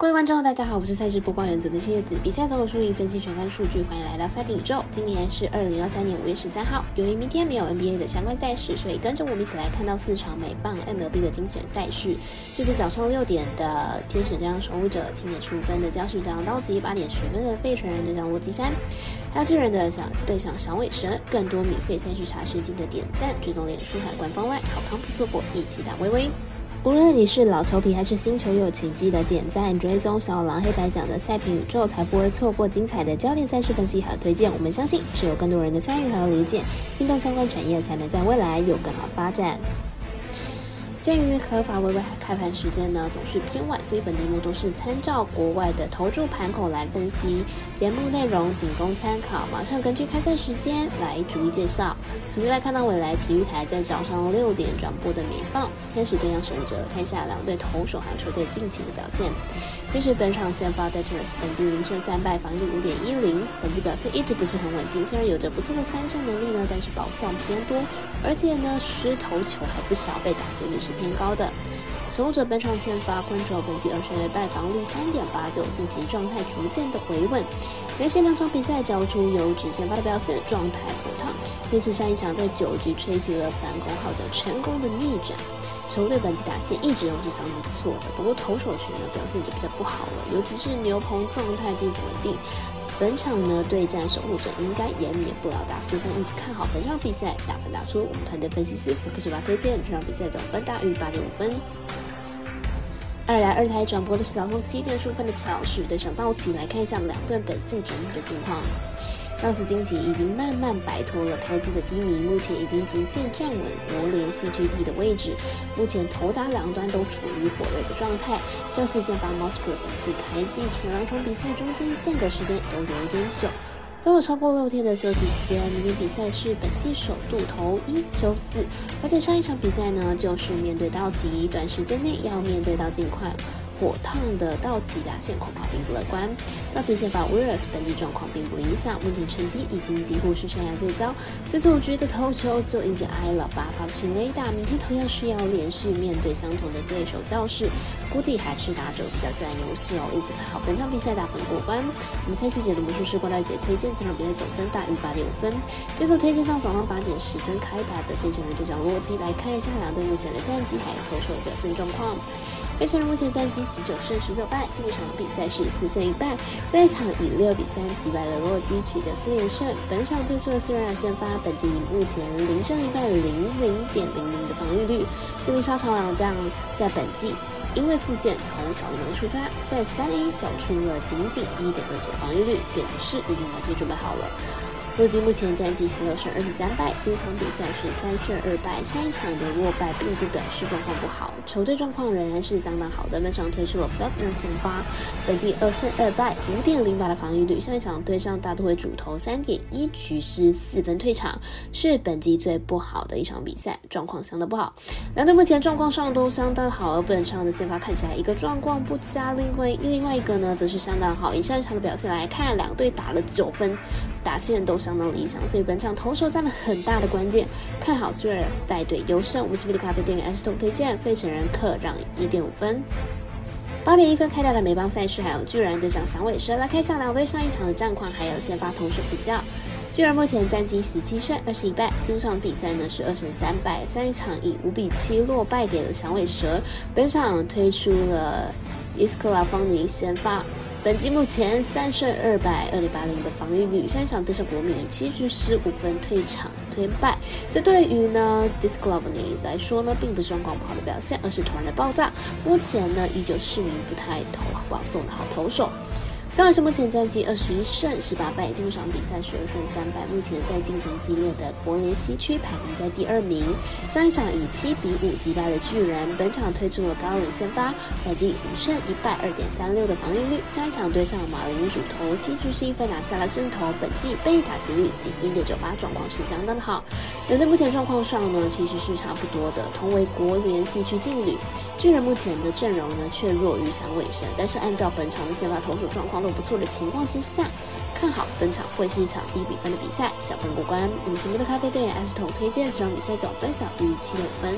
各位观众，大家好，我是赛事播报员泽的谢子。比赛总有输赢分析全看数据，欢迎来到赛品宇宙。今年是二零二三年五月十三号，由于明天没有 NBA 的相关赛事，所以跟着我们一起来看到四场美棒 MLB 的精选赛事。就是早上六点的天使对上守护者，七点十五分的教士对上道奇，八点十分的费城人对上洛基山，还有巨人的想对上响尾蛇。更多免费赛事查询，记得点赞、追踪脸书和官方外好康不错过，一起打微微。无论你是老球皮还是新球友，请记得点赞、追踪小狼黑白奖的赛评宇宙，才不会错过精彩的焦点赛事分析和推荐。我们相信，只有更多人的参与和理解，运动相关产业才能在未来有更好发展。鉴于合法微微开盘时间呢总是偏晚，所以本节目都是参照国外的投注盘口来分析。节目内容仅供参考，马上根据开赛时间来逐一介绍。首先来看到未来体育台在早上六点转播的美棒天使对上守者，看一下两队投手还有球队近期的表现。天使本场先发 d e t r s 本季零胜三败，防御五点一零，本季表现一直不是很稳定。虽然有着不错的三振能力呢，但是保送偏多，而且呢失投球还不少，被打击率是。偏高的守护者本场先发昆州本季二十二败，防率三点八九，近期状态逐渐的回稳。连续两场比赛交出有指先发的表现，状态火烫。天使上一场在九局吹起了反攻号角，成功的逆转。球队本季打线一直都是相当不错的，不过投手群呢表现就比较不好了，尤其是牛棚状态并不稳定。本场呢对战守护者应该也免不了打四分，因此看好本场比赛打分打出。我们团队分析师福克斯巴推荐这场比赛总分大于八点五分。二来二台转播的是早上七点十五分的乔士对上道奇，来看一下两队本季整体的情况。道奇经济已经慢慢摆脱了开机的低迷，目前已经逐渐站稳国联西区第的位置。目前头打两端都处于火热的状态。这次先发 Moscow 本季开季前两场比赛中间间隔时间都有点久，都有超过六天的休息时间。明天比赛是本季首度投一休四，而且上一场比赛呢就是面对道奇，短时间内要面对到尽快。火烫的道奇打线恐怕并不乐观。道奇先发 w i l l s 本季状况并不理想，目前成绩已经几乎是生涯最糟。四十五局的投球就已经挨了八发的全垒打，明天同样需要连续面对相同的对手教室，估计还是打者比较占优势哦。因此看好本场比赛打分过关。我们赛事解读魔术师郭大姐推荐这场比赛总分大于八点五分。接着推荐到早上八点十分开打的飞行人对上洛基，来看一下两队目前的战绩还有投手的表现状况。费城人目前战绩十九胜十九败，进入场比赛是四胜一败，这一场以六比三击败了洛基，取得四连胜。本场推出了苏尔先发，本季目前零胜一败，零零点零零的防御率。这名沙场老将在本季因为复健从小联盟出发，在三 A 缴出了仅仅一点二九防御率，表示已经完全准备好了。洛基目前战绩十六胜二十三败，这场比赛是三胜二败。上一场的落败并不表示状况不好，球队状况仍然是相当好的。本场推出了 Fabner 先发，本季二胜二败，五点零八的防御率。上一场对上大都会主投三点一局失四分退场，是本季最不好的一场比赛，状况相当不好。两队目前状况上都相当好，而本场的先发看起来一个状况不佳，另外另外一个呢则是相当好。以上一场的表现来看，两队打了九分，打线都相当理想，所以本场投手占了很大的关键。看好 s u a r e s 带队优胜。我们是比利咖啡店员 S 头推荐，费城人客让一点五分。八点一分开打的美邦赛事，还有巨人对上响尾蛇。来看一下两队上一场的战况，还有先发投手比较。巨人目前战绩十七胜二十一败，今场比赛呢是二胜三败。上一场以五比七落败给了响尾蛇。本场推出了伊斯克拉方尼先发。本季目前三胜二败，二零八零的防御率。三场对上国民七局十五分退场推败，这对于呢 d i s c l o v e y 来说呢，并不是状况不好的表现，而是突然的爆炸。目前呢，依旧是名不太投保送的好投手。上海是目前战绩二十一胜十八败，进入场比赛十二胜三败，目前在竞争激烈的国联西区排名在第二名。上一场以七比五击败了巨人，本场推出了高冷先发，本季五胜一败，二点三六的防御率。上一场对上马林主投七局十一分拿下了胜投，本季被打击率仅一点九八，状况是相当的好。两队目前状况上呢，其实是差不多的，同为国联西区劲旅。巨人目前的阵容呢却弱于响尾蛇，但是按照本场的先发投手状况。都不错的情况之下，看好本场会是一场低比分的比赛，小分过关。我们神秘的咖啡店 S 头推荐这场比赛总分小于七点五分。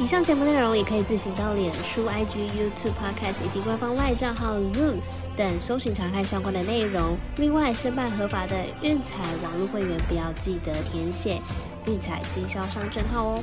以上节目内容也可以自行到脸书、IG、YouTube、Podcast 以及官方外账号 Zoom 等搜寻查看相关的内容。另外，申办合法的运彩网络会员，不要记得填写运彩经销商证号哦。